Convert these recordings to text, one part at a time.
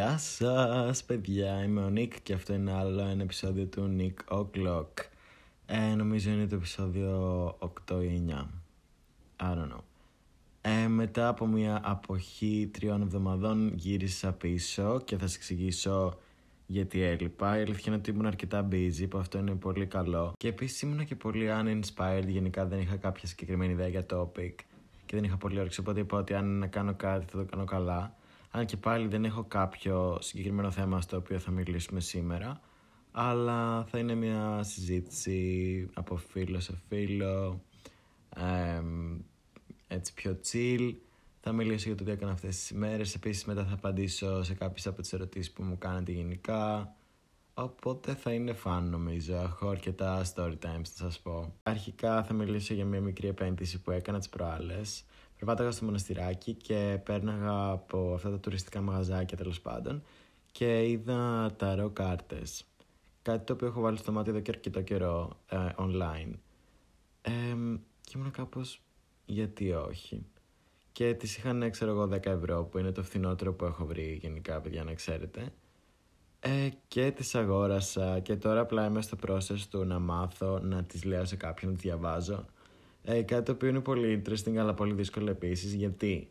Γεια σας παιδιά, είμαι ο Νίκ και αυτό είναι άλλο ένα επεισόδιο του Nick O'Clock ε, Νομίζω είναι το επεισόδιο 8 ή 9 I don't know ε, Μετά από μια αποχή τριών εβδομαδών γύρισα πίσω και θα σας εξηγήσω γιατί έλειπα. Η αλήθεια είναι ότι ήμουν αρκετά busy, που αυτό είναι πολύ καλό. Και επίσης ήμουν και πολύ uninspired, γενικά δεν είχα κάποια συγκεκριμένη ιδέα για topic και δεν είχα πολύ όρεξη. Οπότε είπα ότι αν να κάνω κάτι θα το κάνω καλά. Αν και πάλι δεν έχω κάποιο συγκεκριμένο θέμα στο οποίο θα μιλήσουμε σήμερα. Αλλά θα είναι μια συζήτηση από φίλο σε φίλο. έτσι πιο chill. Θα μιλήσω για το τι έκανα αυτές τις ημέρες. Επίσης μετά θα απαντήσω σε κάποιες από τις ερωτήσεις που μου κάνατε γενικά. Οπότε θα είναι fun νομίζω. Έχω αρκετά story times να σας πω. Αρχικά θα μιλήσω για μια μικρή επένδυση που έκανα τις προάλλες. Περπάταγα στο μοναστηράκι και πέρναγα από αυτά τα τουριστικά μαγαζάκια τέλος πάντων και είδα τα ρο κάρτες. Κάτι το οποίο έχω βάλει στο μάτι εδώ και αρκετό καιρό ε, online. Ε, και ήμουν κάπως γιατί όχι. Και τις είχαν, ξέρω εγώ, 10 ευρώ που είναι το φθηνότερο που έχω βρει γενικά, παιδιά, να ξέρετε. Ε, και τις αγόρασα και τώρα απλά είμαι στο process του να μάθω να τις λέω σε κάποιον, να τις διαβάζω ε, κάτι το οποίο είναι πολύ interesting αλλά πολύ δύσκολο επίσης γιατί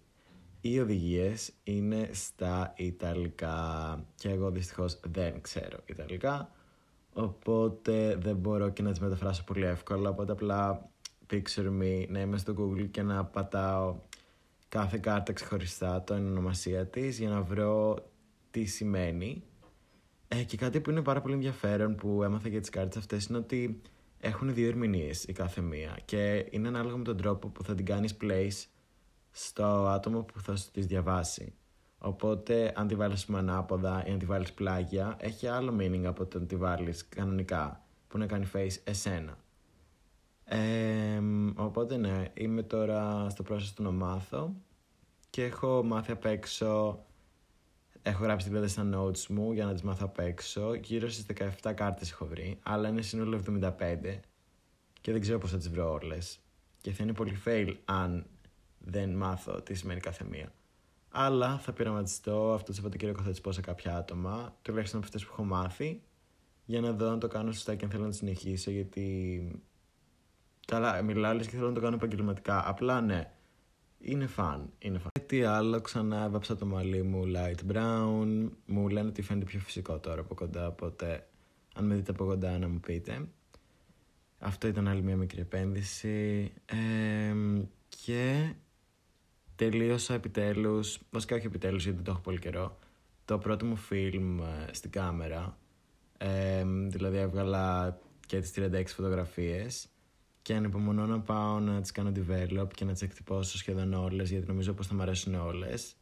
οι οδηγίες είναι στα Ιταλικά. Και εγώ δυστυχώς δεν ξέρω Ιταλικά οπότε δεν μπορώ και να τις μεταφράσω πολύ εύκολα οπότε απλά picture me να είμαι στο Google και να πατάω κάθε κάρτα ξεχωριστά το ονομασία της για να βρω τι σημαίνει. Ε, και κάτι που είναι πάρα πολύ ενδιαφέρον που έμαθα για τις κάρτες αυτές είναι ότι έχουν δύο ερμηνείες η κάθε μία και είναι ανάλογα με τον τρόπο που θα την κάνεις place στο άτομο που θα σου τις διαβάσει. Οπότε, αν τη βάλεις ανάποδα ή αν τη βάλεις πλάγια, έχει άλλο meaning από το να τη βάλεις κανονικά, που να κάνει face εσένα. Ε, οπότε, ναι, είμαι τώρα στο πρόσωπο του να μάθω και έχω μάθει απ' έξω Έχω γράψει δηλαδή στα notes μου για να τις μάθω απ' έξω. Γύρω στις 17 κάρτες έχω βρει, αλλά είναι σύνολο 75 και δεν ξέρω πώς θα τις βρω όλες. Και θα είναι πολύ fail αν δεν μάθω τι σημαίνει κάθε μία. Αλλά θα πειραματιστώ αυτό το Σαββατοκύριακο θα τις πω σε κάποια άτομα, τουλάχιστον από αυτές που έχω μάθει, για να δω αν το κάνω σωστά και αν θέλω να το συνεχίσω, γιατί... Καλά, μιλάω και θέλω να το κάνω επαγγελματικά. Απλά ναι, είναι φαν. Είναι φαν. Τι άλλο, ξανά έβαψα το μαλλί μου light brown. Μου λένε ότι φαίνεται πιο φυσικό τώρα από κοντά, οπότε αν με δείτε από κοντά να μου πείτε. Αυτό ήταν άλλη μια μικρή επένδυση. και τελείωσα επιτέλους, βασικά όχι επιτέλους γιατί δεν το έχω πολύ καιρό, το πρώτο μου φιλμ ε, στην κάμερα. δηλαδή έβγαλα και τις 36 φωτογραφίες και ανυπομονώ να πάω να τις κάνω develop και να τις εκτυπώσω σχεδόν όλες γιατί νομίζω πως θα μου αρέσουν όλες.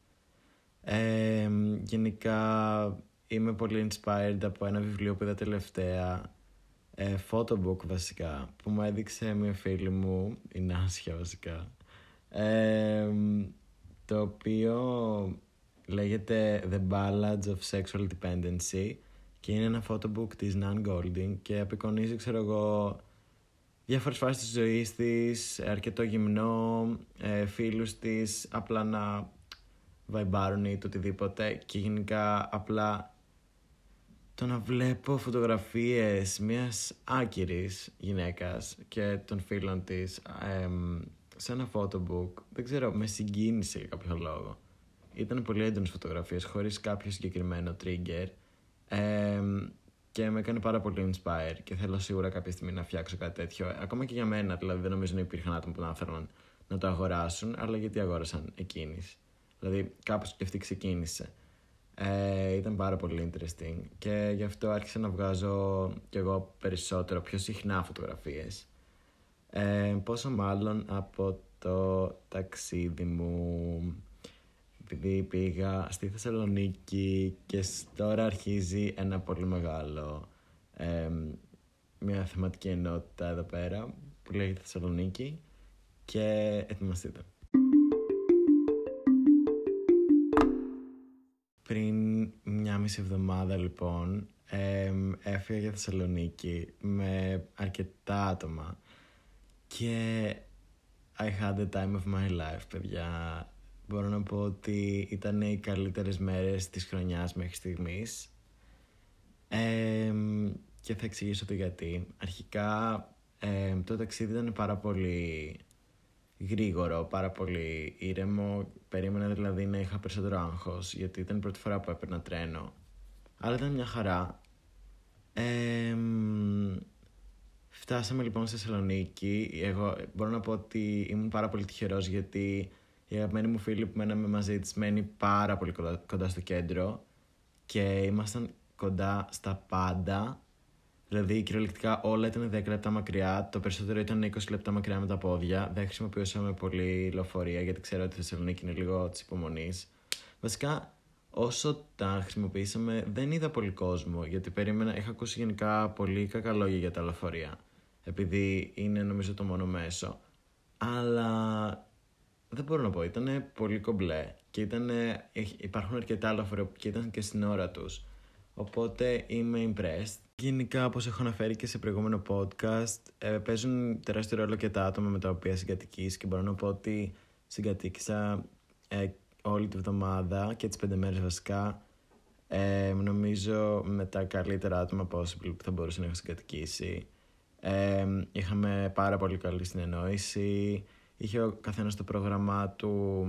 Ε, γενικά είμαι πολύ inspired από ένα βιβλίο που είδα τελευταία ε, photobook βασικά που μου έδειξε μια φίλη μου η Νάσια βασικά ε, το οποίο λέγεται The Ballads of Sexual Dependency και είναι ένα photobook της Nan Golding και απεικονίζει ξέρω εγώ διάφορες φάσεις της ζωής της, αρκετό γυμνό, ε, φίλους της, απλά να βαϊμπάρουν ή το οτιδήποτε και γενικά απλά το να βλέπω φωτογραφίες μιας άκυρης γυναίκας και των φίλων της σε ένα photobook, δεν ξέρω, με συγκίνησε για κάποιο λόγο. Ήταν πολύ έντονες φωτογραφίες χωρίς κάποιο συγκεκριμένο trigger και με έκανε πάρα πολύ inspire και θέλω σίγουρα κάποια στιγμή να φτιάξω κάτι τέτοιο. Ακόμα και για μένα, δηλαδή δεν νομίζω να υπήρχαν άτομα που να θέλουν να το αγοράσουν, αλλά γιατί αγόρασαν εκείνης. Δηλαδή κάπως και αυτή ξεκίνησε. Ε, ήταν πάρα πολύ interesting και γι' αυτό άρχισα να βγάζω κι εγώ περισσότερο, πιο συχνά φωτογραφίες. Ε, πόσο μάλλον από το ταξίδι μου επειδή πήγα στη Θεσσαλονίκη και τώρα αρχίζει ένα πολύ μεγάλο μια θεματική ενότητα εδώ πέρα που λέγεται Θεσσαλονίκη και ετοιμαστείτε. Πριν μια μισή εβδομάδα λοιπόν έφυγα για Θεσσαλονίκη με αρκετά άτομα και I had the time of my life παιδιά μπορώ να πω ότι ήταν οι καλύτερες μέρες της χρονιάς μέχρι στιγμής. Ε, και θα εξηγήσω το γιατί. Αρχικά ε, το ταξίδι ήταν πάρα πολύ γρήγορο, πάρα πολύ ήρεμο. Περίμενα δηλαδή να είχα περισσότερο άγχος, γιατί ήταν η πρώτη φορά που έπαιρνα τρένο. Αλλά ήταν μια χαρά. Ε, φτάσαμε λοιπόν στη Θεσσαλονίκη. Εγώ μπορώ να πω ότι ήμουν πάρα πολύ τυχερός γιατί η αγαπημένη μου φίλη που μέναμε μαζί της μένει πάρα πολύ κοντά στο κέντρο και ήμασταν κοντά στα πάντα Δηλαδή, κυριολεκτικά όλα ήταν 10 λεπτά μακριά. Το περισσότερο ήταν 20 λεπτά μακριά με τα πόδια. Δεν χρησιμοποιούσαμε πολύ λεωφορεία, γιατί ξέρω ότι η Θεσσαλονίκη είναι λίγο της υπομονής. Βασικά, όσο τα χρησιμοποιήσαμε, δεν είδα πολύ κόσμο. Γιατί περίμενα, είχα ακούσει γενικά πολύ κακά λόγια για τα λεωφορεία. Επειδή είναι νομίζω το μόνο μέσο. Αλλά δεν μπορώ να πω, ήταν πολύ κομπλέ. Και ήτανε, υπάρχουν αρκετά λεωφορεία και ήταν και στην ώρα τους. Οπότε είμαι impressed. Γενικά, όπως έχω αναφέρει και σε προηγούμενο podcast, ε, παίζουν τεράστιο ρόλο και τα άτομα με τα οποία συγκατοικείς και μπορώ να πω ότι συγκατοίκησα ε, όλη τη βδομάδα και τις πέντε μέρες βασικά ε, νομίζω με τα καλύτερα άτομα possible που θα μπορούσα να έχω συγκατοικήσει. Ε, είχαμε πάρα πολύ καλή συνεννόηση, είχε ο καθένας το πρόγραμμά του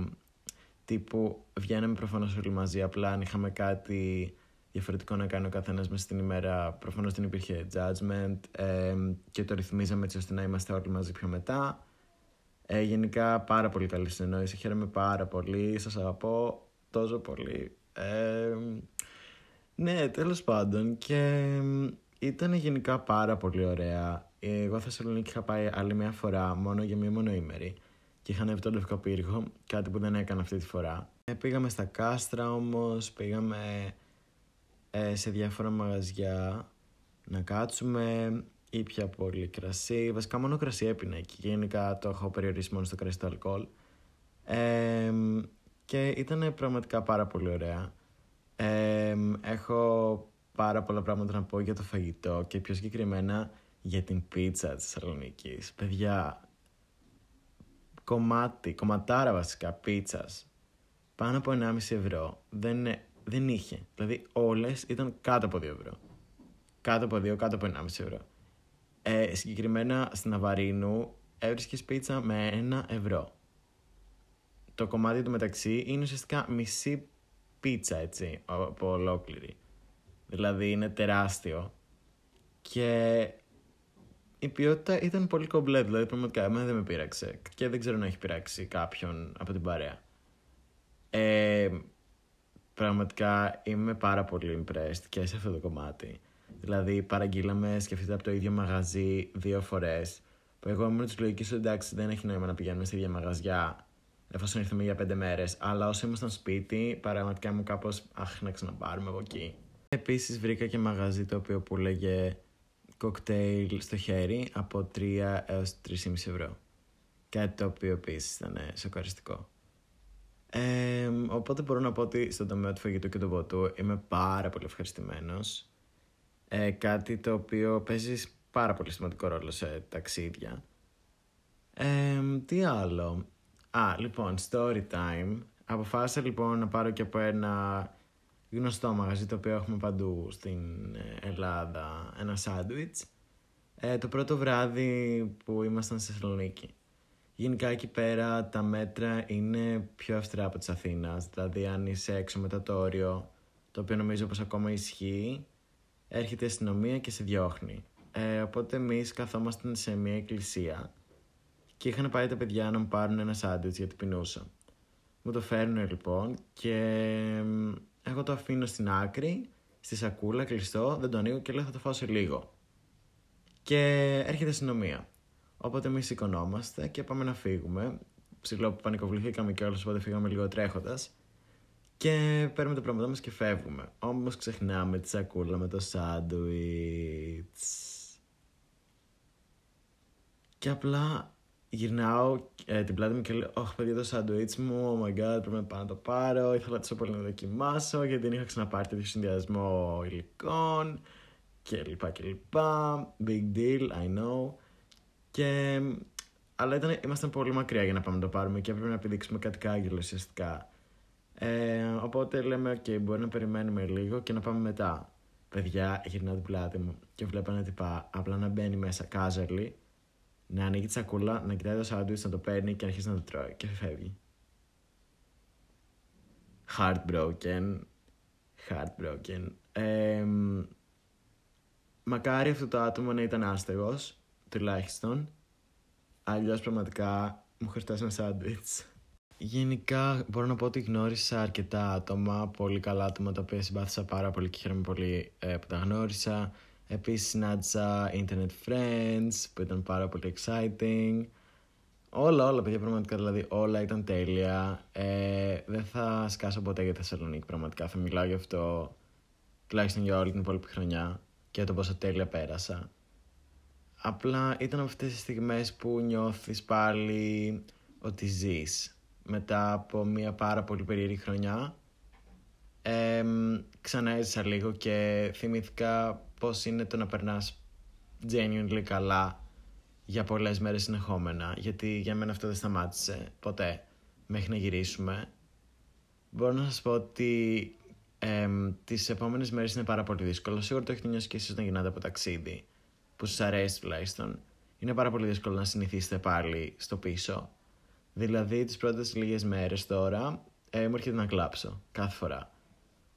τύπου βγαίναμε προφανώς όλοι μαζί, απλά αν είχαμε κάτι διαφορετικό να κάνει ο καθένας μέσα στην ημέρα. Προφανώς δεν υπήρχε judgment ε, και το ρυθμίζαμε έτσι ώστε να είμαστε όλοι μαζί πιο μετά. Ε, γενικά πάρα πολύ καλή συνεννόηση. Χαίρομαι πάρα πολύ. Σας αγαπώ τόσο πολύ. Ε, ναι, τέλος πάντων. Και ήταν γενικά πάρα πολύ ωραία. Εγώ Θεσσαλονίκη είχα πάει άλλη μια φορά μόνο για μία μονοήμερη. Και είχα ανέβει το Λευκό Πύργο, κάτι που δεν έκανα αυτή τη φορά. Ε, πήγαμε στα κάστρα όμως, πήγαμε ε, σε διάφορα μαγαζιά να κάτσουμε, ήπια πολύ κρασί. Βασικά μόνο κρασί έπινα εκεί. Γενικά το έχω περιορίσει μόνο στο κρασί το αλκοόλ. Ε, και ήταν πραγματικά πάρα πολύ ωραία. Ε, έχω πάρα πολλά πράγματα να πω για το φαγητό και πιο συγκεκριμένα για την πίτσα της Θεσσαλονίκης. Παιδιά, κομμάτι, κομματάρα βασικά πίτσας, πάνω από 1,5 ευρώ. Δεν είναι δεν είχε. Δηλαδή όλες ήταν κάτω από 2 ευρώ. Κάτω από 2, κάτω από 1,5 ευρώ. Ε, συγκεκριμένα στην Αβαρίνου έβρισκες πίτσα με 1 ευρώ. Το κομμάτι του μεταξύ είναι ουσιαστικά μισή πίτσα έτσι, από ολόκληρη. Δηλαδή είναι τεράστιο. Και η ποιότητα ήταν πολύ κομπλέ, δηλαδή πραγματικά εμένα δεν με πείραξε. Και δεν ξέρω να έχει πειράξει κάποιον από την παρέα. Ε, πραγματικά είμαι πάρα πολύ impressed και σε αυτό το κομμάτι. Δηλαδή, παραγγείλαμε, σκεφτείτε από το ίδιο μαγαζί δύο φορές. Που εγώ ήμουν της λογικής ότι εντάξει, δεν έχει νόημα να πηγαίνουμε σε ίδια μαγαζιά εφόσον ήρθαμε για πέντε μέρες. Αλλά όσο ήμασταν σπίτι, πραγματικά μου κάπως αχ, να ξαναπάρουμε από εκεί. Επίσης, βρήκα και μαγαζί το οποίο που λέγε κοκτέιλ στο χέρι από 3 έως 3,5 ευρώ. Κάτι το οποίο επίσης ήταν σοκαριστικό. Ε, οπότε μπορώ να πω ότι στον τομέα του φαγητού και του ποτού είμαι πάρα πολύ ευχαριστημένος. Ε, κάτι το οποίο παίζει πάρα πολύ σημαντικό ρόλο σε ταξίδια. Ε, τι άλλο; Α, λοιπόν, story time. Αποφάσισα λοιπόν να πάρω και από ένα γνωστό μαγαζί το οποίο έχουμε παντού στην Ελλάδα ένα σάντουιτς. Ε, το πρώτο βράδυ που ήμασταν στη Θεσσαλονίκη. Γενικά εκεί πέρα τα μέτρα είναι πιο αυστηρά από της Αθήνας. Δηλαδή αν είσαι έξω μετά το όριο, το οποίο νομίζω πως ακόμα ισχύει, έρχεται η αστυνομία και σε διώχνει. Ε, οπότε εμείς καθόμασταν σε μια εκκλησία και είχαν πάει τα παιδιά να μου πάρουν ένα σάντουιτς γιατί πεινούσα. Μου το φέρνουν λοιπόν και εγώ το αφήνω στην άκρη, στη σακούλα, κλειστό, δεν το ανοίγω και λέω θα το φάω σε λίγο. Και έρχεται η αστυνομία. Οπότε εμείς σηκωνόμαστε και πάμε να φύγουμε. Ψηλό που πανικοβληθήκαμε και όλες, οπότε φύγαμε λίγο τρέχοντας. Και παίρνουμε τα πράγματά μας και φεύγουμε. Όμως ξεχνάμε τη σακούλα με το σάντουιτς. Και απλά γυρνάω ε, την πλάτη μου και λέω: Όχι, παιδιά, το σάντουιτς μου, oh my god, πρέπει να πάω να το πάρω. Ήθελα τόσο πολύ να δοκιμάσω, γιατί δεν είχα ξαναπάρει τέτοιο συνδυασμό υλικών. Και λοιπά και λοιπά. Big deal, I know. Και Αλλά ήταν, ήμασταν πολύ μακριά για να πάμε να το πάρουμε και έπρεπε να επιδείξουμε κάτι κάγκελο ουσιαστικά. Ε, οπότε λέμε, OK, μπορεί να περιμένουμε λίγο και να πάμε μετά. Παιδιά, γυρνάω την πλάτη μου και βλέπω ένα τυπά απλά να μπαίνει μέσα casually, να ανοίγει τη σακούλα, να κοιτάει το σάντουιτς, να το παίρνει και να αρχίσει να το τρώει και φεύγει. Heartbroken. Heartbroken. Ε, μακάρι αυτό το άτομο να ήταν άστεγος, τουλάχιστον. Αλλιώς πραγματικά μου χρειάζεται ένα σάντουιτς. Γενικά μπορώ να πω ότι γνώρισα αρκετά άτομα, πολύ καλά άτομα τα οποία συμπάθησα πάρα πολύ και χαίρομαι πολύ ε, που τα γνώρισα. Επίσης συνάντησα internet friends που ήταν πάρα πολύ exciting. Όλα, όλα παιδιά πραγματικά, δηλαδή όλα ήταν τέλεια. Ε, δεν θα σκάσω ποτέ για Θεσσαλονίκη πραγματικά, θα μιλάω γι' αυτό τουλάχιστον για όλη την υπόλοιπη χρονιά και το πόσο τέλεια πέρασα. Απλά ήταν αυτές τις στιγμές που νιώθεις πάλι ότι ζεις μετά από μια πάρα πολύ περίεργη χρονιά. Ε, ξανά έζησα λίγο και θυμήθηκα πώς είναι το να περνάς genuinely καλά για πολλές μέρες συνεχόμενα γιατί για μένα αυτό δεν σταμάτησε ποτέ μέχρι να γυρίσουμε. Μπορώ να σας πω ότι ε, τις επόμενες μέρες είναι πάρα πολύ δύσκολο. Σίγουρα το έχετε νιώσει και εσείς όταν γυρνάτε από ταξίδι που σας αρέσει τουλάχιστον. Είναι πάρα πολύ δύσκολο να συνηθίσετε πάλι στο πίσω. Δηλαδή τις πρώτες λίγες μέρες τώρα ε, μου έρχεται να κλάψω κάθε φορά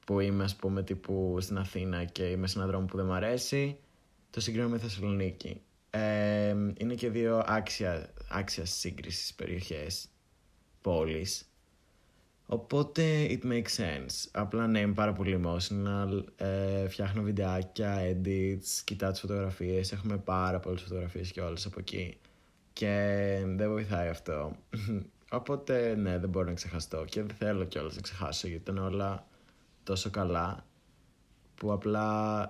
που είμαι ας πούμε τύπου στην Αθήνα και είμαι σε έναν δρόμο που δεν μου αρέσει το συγκρίνω με Θεσσαλονίκη. Ε, είναι και δύο άξια, άξια σύγκρισης περιοχές, πόλεις. Οπότε it makes sense. Απλά ναι, είμαι πάρα πολύ emotional. Ε, φτιάχνω βιντεάκια, edits, κοιτάω τις φωτογραφίες. Έχουμε πάρα πολλές φωτογραφίες και όλες από εκεί και δεν βοηθάει αυτό. Οπότε ναι, δεν μπορώ να ξεχαστώ και δεν θέλω κιόλας να ξεχάσω γιατί ήταν όλα τόσο καλά που απλά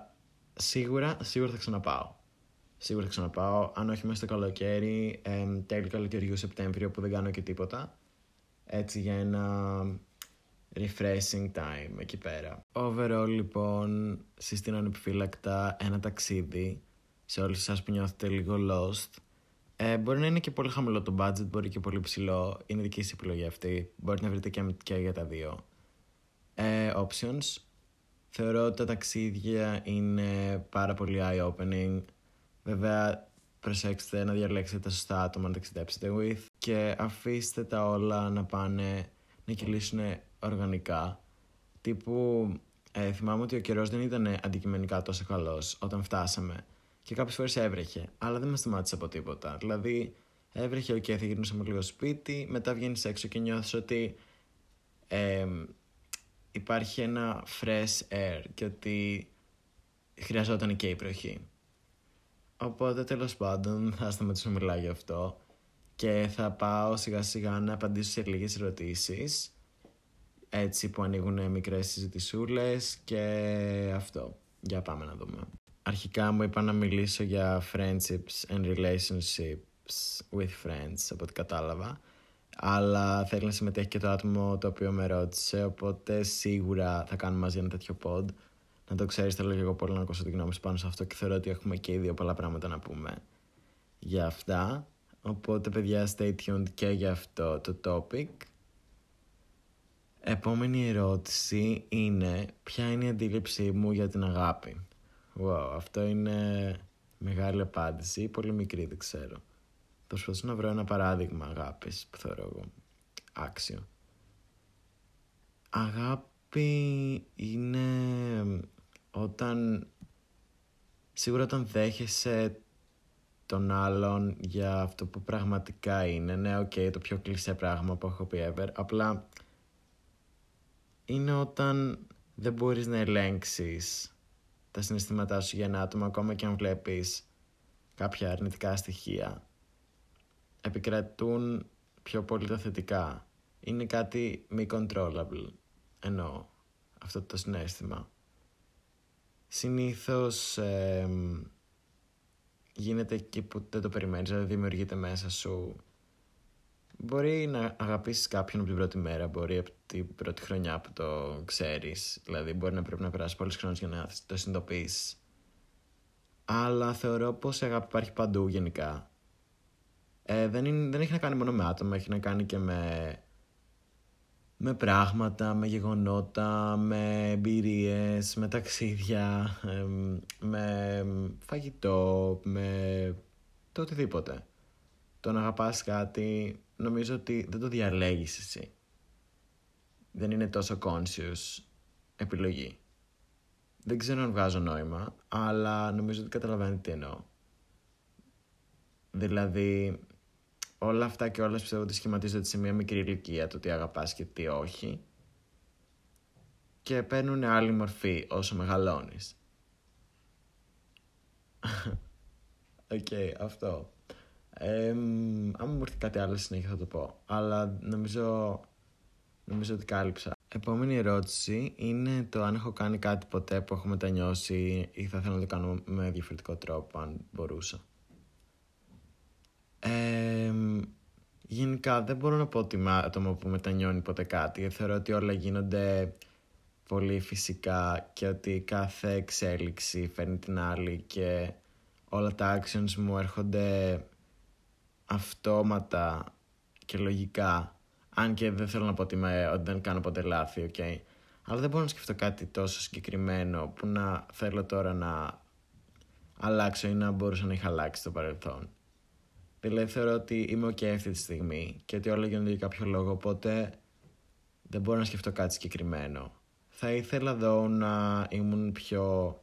σίγουρα, σίγουρα θα ξαναπάω. Σίγουρα θα ξαναπάω, αν όχι μέσα στο καλοκαίρι, ε, τέλη καλοκαιριού Σεπτέμβριο που δεν κάνω και τίποτα. Έτσι για ένα refreshing time εκεί πέρα. Overall λοιπόν συστήνω ανεπιφύλακτα ένα ταξίδι σε όλους εσάς που νιώθετε λίγο lost ε, μπορεί να είναι και πολύ χαμηλό το budget, μπορεί και πολύ ψηλό. Είναι δική σας επιλογή αυτή. Μπορείτε να βρείτε και, και για τα δύο. Ε, options. Θεωρώ ότι τα ταξίδια είναι πάρα πολύ eye-opening. Βέβαια, προσέξτε να διαλέξετε τα σωστά άτομα να ταξιδέψετε with και αφήστε τα όλα να πάνε να κυλήσουν οργανικά. Τύπου, ε, θυμάμαι ότι ο καιρός δεν ήταν αντικειμενικά τόσο καλός όταν φτάσαμε και κάποιες φορές έβρεχε. Αλλά δεν με σταμάτησε από τίποτα. Δηλαδή, έβρεχε, OK, okay, θα γυρνούσαμε λίγο σπίτι, μετά βγαίνεις έξω και νιώθεις ότι ε, υπάρχει ένα fresh air και ότι χρειαζόταν και η βροχή. Οπότε τέλος πάντων θα σταματήσω να μιλάω γι' αυτό και θα πάω σιγά σιγά να απαντήσω σε λίγες ερωτήσεις έτσι που ανοίγουν μικρές συζητησούλες και αυτό. Για πάμε να δούμε αρχικά μου είπα να μιλήσω για friendships and relationships with friends, από ό,τι κατάλαβα. Αλλά θέλει να συμμετέχει και το άτομο το οποίο με ρώτησε, οπότε σίγουρα θα κάνουμε μαζί ένα τέτοιο pod. Να το ξέρεις, θέλω και εγώ πολύ να ακούσω τη γνώμη σου πάνω σε αυτό και θεωρώ ότι έχουμε και οι δύο πολλά πράγματα να πούμε για αυτά. Οπότε, παιδιά, stay tuned και για αυτό το topic. Επόμενη ερώτηση είναι ποια είναι η αντίληψή μου για την αγάπη; Wow, αυτό είναι μεγάλη απάντηση, πολύ μικρή, δεν ξέρω. Προσπαθώ να βρω ένα παράδειγμα αγάπης που θεωρώ εγώ άξιο. Αγάπη είναι όταν σίγουρα όταν δέχεσαι τον άλλον για αυτό που πραγματικά είναι. Ναι, OK, okay, το πιο κλεισέ πράγμα που έχω πει ever. Απλά είναι όταν δεν μπορείς να ελέγξεις τα συναισθήματά σου για ένα άτομο ακόμα και αν βλέπεις κάποια αρνητικά στοιχεία επικρατούν πιο πολύ τα θετικά. Είναι κάτι μη controllable, εννοώ, αυτό το συνέστημα. Συνήθως γίνεται εκεί που δεν το περιμένεις, δηλαδή δημιουργείται μέσα σου Μπορεί να αγαπήσεις κάποιον από την πρώτη μέρα, μπορεί από την πρώτη χρονιά που το ξέρεις. Δηλαδή μπορεί να πρέπει να περάσεις πολλούς χρόνους για να το συνειδητοποιήσεις. Αλλά θεωρώ πως η αγάπη υπάρχει παντού γενικά. Ε, δεν, είναι, δεν έχει να κάνει μόνο με άτομα, έχει να κάνει και με, με πράγματα, με γεγονότα, με εμπειρίες, με ταξίδια, με φαγητό, με το οτιδήποτε. Το να αγαπάς κάτι, νομίζω ότι δεν το διαλέγεις εσύ. Δεν είναι τόσο conscious επιλογή. Δεν ξέρω αν βγάζω νόημα, αλλά νομίζω ότι καταλαβαίνετε τι εννοώ. Δηλαδή, όλα αυτά και όλα πιστεύω ότι σχηματίζονται σε μια μικρή ηλικία, το τι αγαπάς και τι όχι. Και παίρνουν άλλη μορφή όσο μεγαλώνεις. Οκ, αυτό. Ε, αν μου έρθει κάτι άλλο συνέχεια θα το πω. Αλλά νομίζω, νομίζω ότι κάλυψα. Επόμενη ερώτηση είναι το αν έχω κάνει κάτι ποτέ που έχω μετανιώσει ή θα θέλω να το κάνω με διαφορετικό τρόπο αν μπορούσα. Ε, γενικά δεν μπορώ να πω ότι είμαι άτομο που μετανιώνει ποτέ κάτι. Θεωρώ ότι όλα γίνονται πολύ φυσικά και ότι κάθε εξέλιξη φέρνει την άλλη και όλα τα actions μου έρχονται αυτόματα και λογικά αν και δεν θέλω να πω ότι, ότι δεν κάνω ποτέ λάθη, ok. Αλλά δεν μπορώ να σκεφτώ κάτι τόσο συγκεκριμένο που να θέλω τώρα να αλλάξω ή να μπορούσα να είχα αλλάξει στο παρελθόν. Δηλαδή θεωρώ ότι είμαι ok αυτή τη στιγμή και ότι όλα γίνονται για κάποιο λόγο, οπότε δεν μπορώ να σκεφτώ κάτι συγκεκριμένο. Θα ήθελα εδώ να ήμουν πιο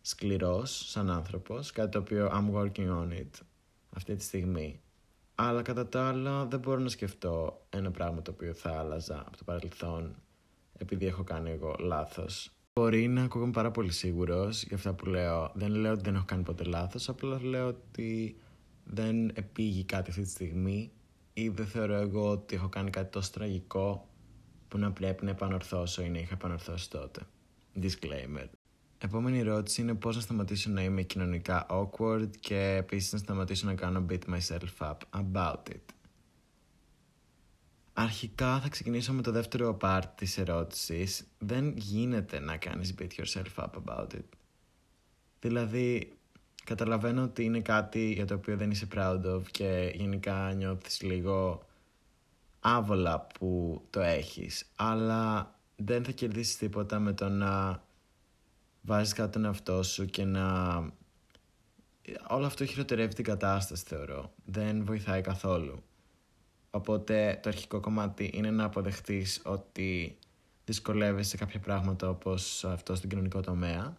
σκληρός σαν άνθρωπος, κάτι το οποίο I'm working on it αυτή τη στιγμή. Αλλά κατά τα άλλα δεν μπορώ να σκεφτώ ένα πράγμα το οποίο θα άλλαζα από το παρελθόν επειδή έχω κάνει εγώ λάθος. Μπορεί να ακούγομαι πάρα πολύ σίγουρος για αυτά που λέω. Δεν λέω ότι δεν έχω κάνει ποτέ λάθος, απλά λέω ότι δεν επήγει κάτι αυτή τη στιγμή ή δεν θεωρώ εγώ ότι έχω κάνει κάτι τόσο τραγικό που να πρέπει να επανορθώσω ή να είχα επανορθώσει τότε. Disclaimer. Επόμενη ερώτηση είναι πώς να σταματήσω να είμαι κοινωνικά awkward και επίσης να σταματήσω να κάνω beat myself up about it. Αρχικά θα ξεκινήσω με το δεύτερο part της ερώτησης. Δεν γίνεται να κάνεις beat yourself up about it. Δηλαδή, καταλαβαίνω ότι είναι κάτι για το οποίο δεν είσαι proud of και γενικά νιώθεις λίγο άβολα που το έχεις. Αλλά δεν θα κερδίσεις τίποτα με το να βάζεις κάτω τον εαυτό σου και να... Όλο αυτό χειροτερεύει την κατάσταση θεωρώ. Δεν βοηθάει καθόλου. Οπότε το αρχικό κομμάτι είναι να αποδεχτείς ότι δυσκολεύεσαι σε κάποια πράγματα όπως αυτό στην κοινωνικό τομέα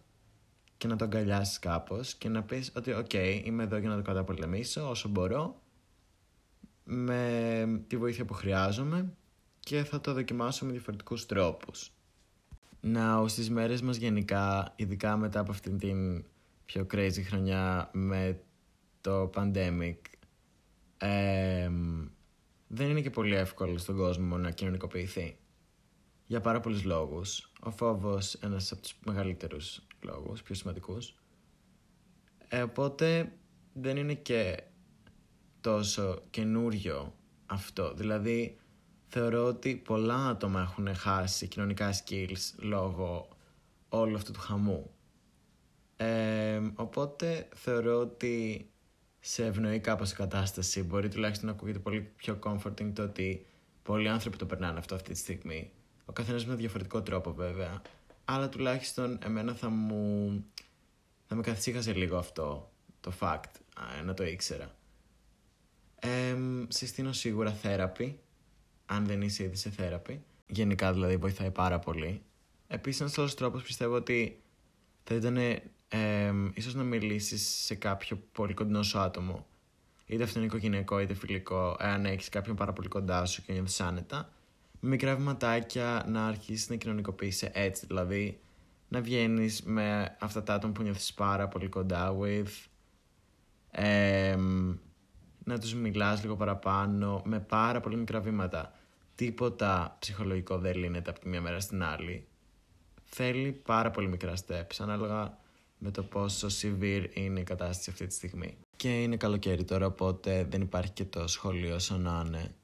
και να το αγκαλιάσεις κάπως και να πεις ότι οκ, είμαι εδώ για να το καταπολεμήσω όσο μπορώ με τη βοήθεια που χρειάζομαι και θα το δοκιμάσω με διαφορετικούς τρόπους. Να στις μέρες μας γενικά, ειδικά μετά από αυτήν την πιο crazy χρονιά με το pandemic, δεν είναι και πολύ εύκολο στον κόσμο να κοινωνικοποιηθεί. Για πάρα πολλούς λόγους. Ο φόβος ένας από τους μεγαλύτερους λόγους, πιο σημαντικούς. Ε, οπότε δεν είναι και τόσο καινούριο αυτό. Δηλαδή, θεωρώ ότι πολλά άτομα έχουν χάσει κοινωνικά skills λόγω όλου αυτού του χαμού. Ε, οπότε θεωρώ ότι σε ευνοεί κάπως η κατάσταση. Μπορεί τουλάχιστον να ακούγεται πολύ πιο comforting το ότι πολλοί άνθρωποι το περνάνε αυτό αυτή τη στιγμή. Ο καθένας με διαφορετικό τρόπο βέβαια. Αλλά τουλάχιστον εμένα θα μου... θα με καθυσίχασε λίγο αυτό το fact, να το ήξερα. Ε, συστήνω σίγουρα θέραπη αν δεν είσαι ήδη σε θέραπη. Γενικά δηλαδή βοηθάει πάρα πολύ. Επίσης ένας άλλος τρόπος πιστεύω ότι θα ήταν ε, ίσως να μιλήσεις σε κάποιο πολύ κοντινό σου άτομο. Είτε αυτό είναι οικογενειακό είτε φιλικό, αν έχεις κάποιον πάρα πολύ κοντά σου και νιώθεις άνετα. Με μικρά βηματάκια να αρχίσεις να κοινωνικοποιήσει έτσι, δηλαδή να βγαίνεις με αυτά τα άτομα που νιώθεις πάρα πολύ κοντά with, ε, να τους μιλάς λίγο παραπάνω με πάρα πολύ μικρά βήματα τίποτα ψυχολογικό δεν λύνεται από τη μία μέρα στην άλλη. Θέλει πάρα πολύ μικρά steps, ανάλογα με το πόσο severe είναι η κατάσταση αυτή τη στιγμή. Και είναι καλοκαίρι τώρα, οπότε δεν υπάρχει και το σχολείο όσο να είναι.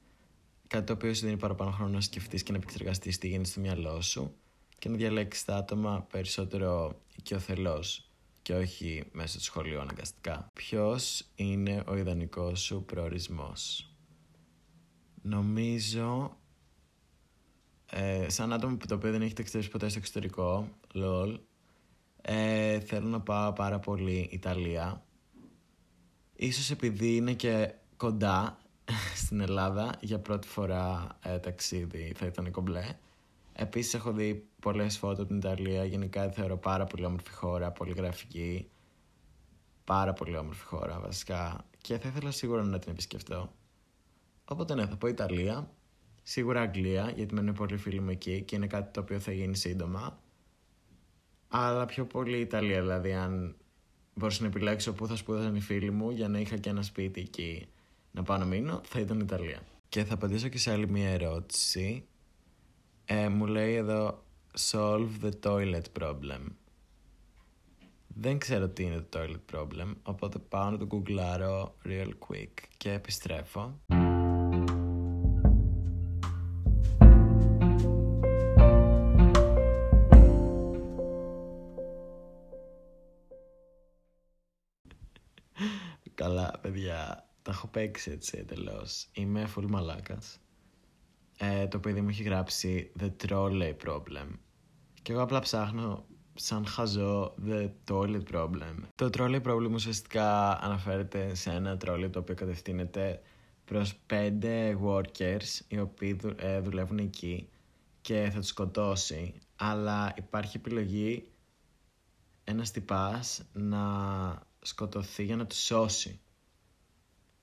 Κάτι το οποίο σου δίνει παραπάνω χρόνο να σκεφτείς και να επεξεργαστείς τι γίνεται στο μυαλό σου και να διαλέξεις τα άτομα περισσότερο οικειοθελώς. και όχι μέσω του σχολείου αναγκαστικά. Ποιος είναι ο ιδανικός σου προορισμός; Νομίζω ε, σαν άτομο που το οποίο δεν έχει ταξιδέψει ποτέ στο εξωτερικό, lol, ε, θέλω να πάω πάρα πολύ Ιταλία. Ίσως επειδή είναι και κοντά στην Ελλάδα για πρώτη φορά ε, ταξίδι θα ήταν κομπλέ. Επίσης έχω δει πολλές φώτο από την Ιταλία. Γενικά θεωρώ πάρα πολύ όμορφη χώρα, πολύ γραφική. Πάρα πολύ όμορφη χώρα βασικά. Και θα ήθελα σίγουρα να την επισκεφτώ. Οπότε ναι, θα πω Ιταλία. Σίγουρα Αγγλία, γιατί μένουν πολύ φίλοι μου εκεί και είναι κάτι το οποίο θα γίνει σύντομα. Αλλά πιο πολύ Ιταλία, δηλαδή αν μπορούσα να επιλέξω πού θα σπούδαζαν οι φίλοι μου για να είχα και ένα σπίτι εκεί να πάω να μείνω, θα ήταν Ιταλία. Και θα απαντήσω και σε άλλη μια ερώτηση. Ε, μου λέει εδώ solve the toilet problem. Δεν ξέρω τι είναι το toilet problem, οπότε πάω να το γκουγκλάρω real quick και επιστρέφω. Παίξει έτσι εντελώς. Είμαι full μαλάκας. Ε, το παιδί μου έχει γράψει The Trolley Problem. Και εγώ απλά ψάχνω σαν χαζό The Toilet Problem. Το Trolley Problem ουσιαστικά αναφέρεται σε ένα τρόλι το οποίο κατευθύνεται προς πέντε workers οι οποίοι ε, δουλεύουν εκεί και θα τους σκοτώσει. Αλλά υπάρχει επιλογή ένας τυπάς να σκοτωθεί για να τους σώσει.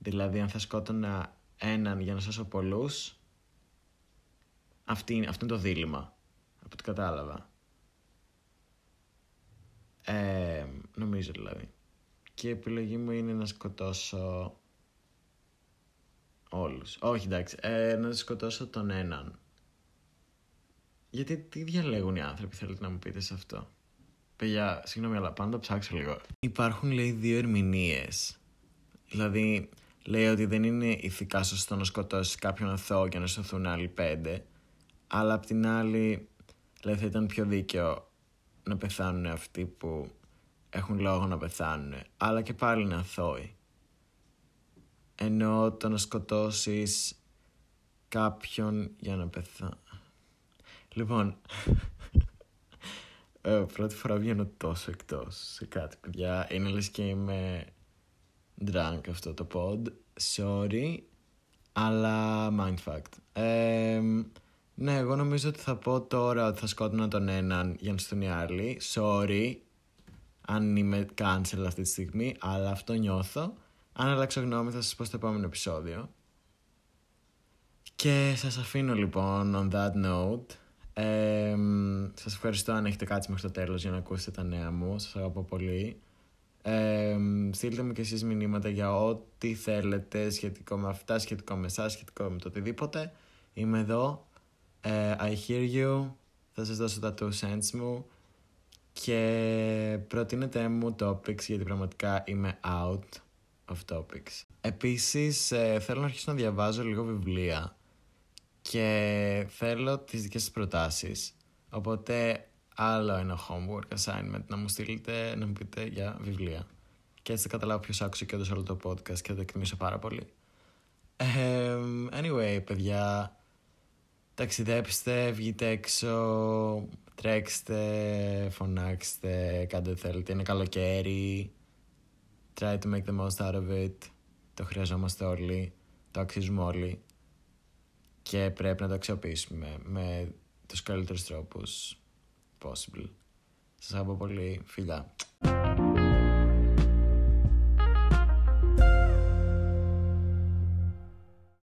Δηλαδή, αν θα σκότωνα έναν για να σώσω πολλούς, αυτό είναι το δίλημα. Από ό,τι κατάλαβα. Ε, νομίζω δηλαδή. Και η επιλογή μου είναι να σκοτώσω όλους. Όχι εντάξει, ε, να σκοτώσω τον έναν. Γιατί τι διαλέγουν οι άνθρωποι, θέλετε να μου πείτε σε αυτό; Παιδιά, συγγνώμη, αλλά πάντα ψάξω λίγο. Υπάρχουν, λέει, δύο ερμηνείες. Δηλαδή, λέει ότι δεν είναι ηθικά σωστό να σκοτώσεις κάποιον αθώο για να σωθούν άλλοι πέντε, αλλά απ' την άλλη λέει θα ήταν πιο δίκαιο να πεθάνουν αυτοί που έχουν λόγο να πεθάνουν, αλλά και πάλι είναι αθώοι. Ενώ το να σκοτώσεις κάποιον για να πεθάνει. Λοιπόν, ε, πρώτη φορά βγαίνω τόσο εκτός σε κάτι, παιδιά. Είναι λες και είμαι drunk αυτό το pod. Sorry, αλλά mindfucked. Ε, ναι, εγώ νομίζω ότι θα πω τώρα ότι θα σκότωνα τον έναν για να στούν οι άλλοι. Sorry, αν είμαι cancel αυτή τη στιγμή, αλλά αυτό νιώθω. Αν αλλάξω γνώμη θα σας πω στο επόμενο επεισόδιο. Και σας αφήνω λοιπόν on that note. Ε, σας ευχαριστώ αν έχετε κάτσει μέχρι το τέλος για να ακούσετε τα νέα μου. Σας αγαπώ πολύ. Ε, στείλτε μου και εσείς μηνύματα για ό,τι θέλετε σχετικό με αυτά, σχετικό με εσάς, σχετικό με το οτιδήποτε. Είμαι εδώ. Ε, I hear you. Θα σας δώσω τα two cents μου. Και προτείνετε μου topics γιατί πραγματικά είμαι out of topics. Επίσης ε, θέλω να αρχίσω να διαβάζω λίγο βιβλία και θέλω τις δικές σας προτάσεις. Οπότε άλλο ένα homework assignment να μου στείλετε να μου πείτε για βιβλία. Και έτσι θα καταλάβω ποιος άκουσε και όλο το podcast και θα το εκτιμήσω πάρα πολύ. anyway, παιδιά, ταξιδέψτε, βγείτε έξω, τρέξτε, φωνάξτε, κάντε ό,τι θέλετε. Είναι καλοκαίρι. Try to make the most out of it. Το χρειαζόμαστε όλοι. Το αξίζουμε όλοι. Και πρέπει να το αξιοποιήσουμε με τους καλύτερους τρόπους possible. Σας αγαπώ πολύ. Φιλιά.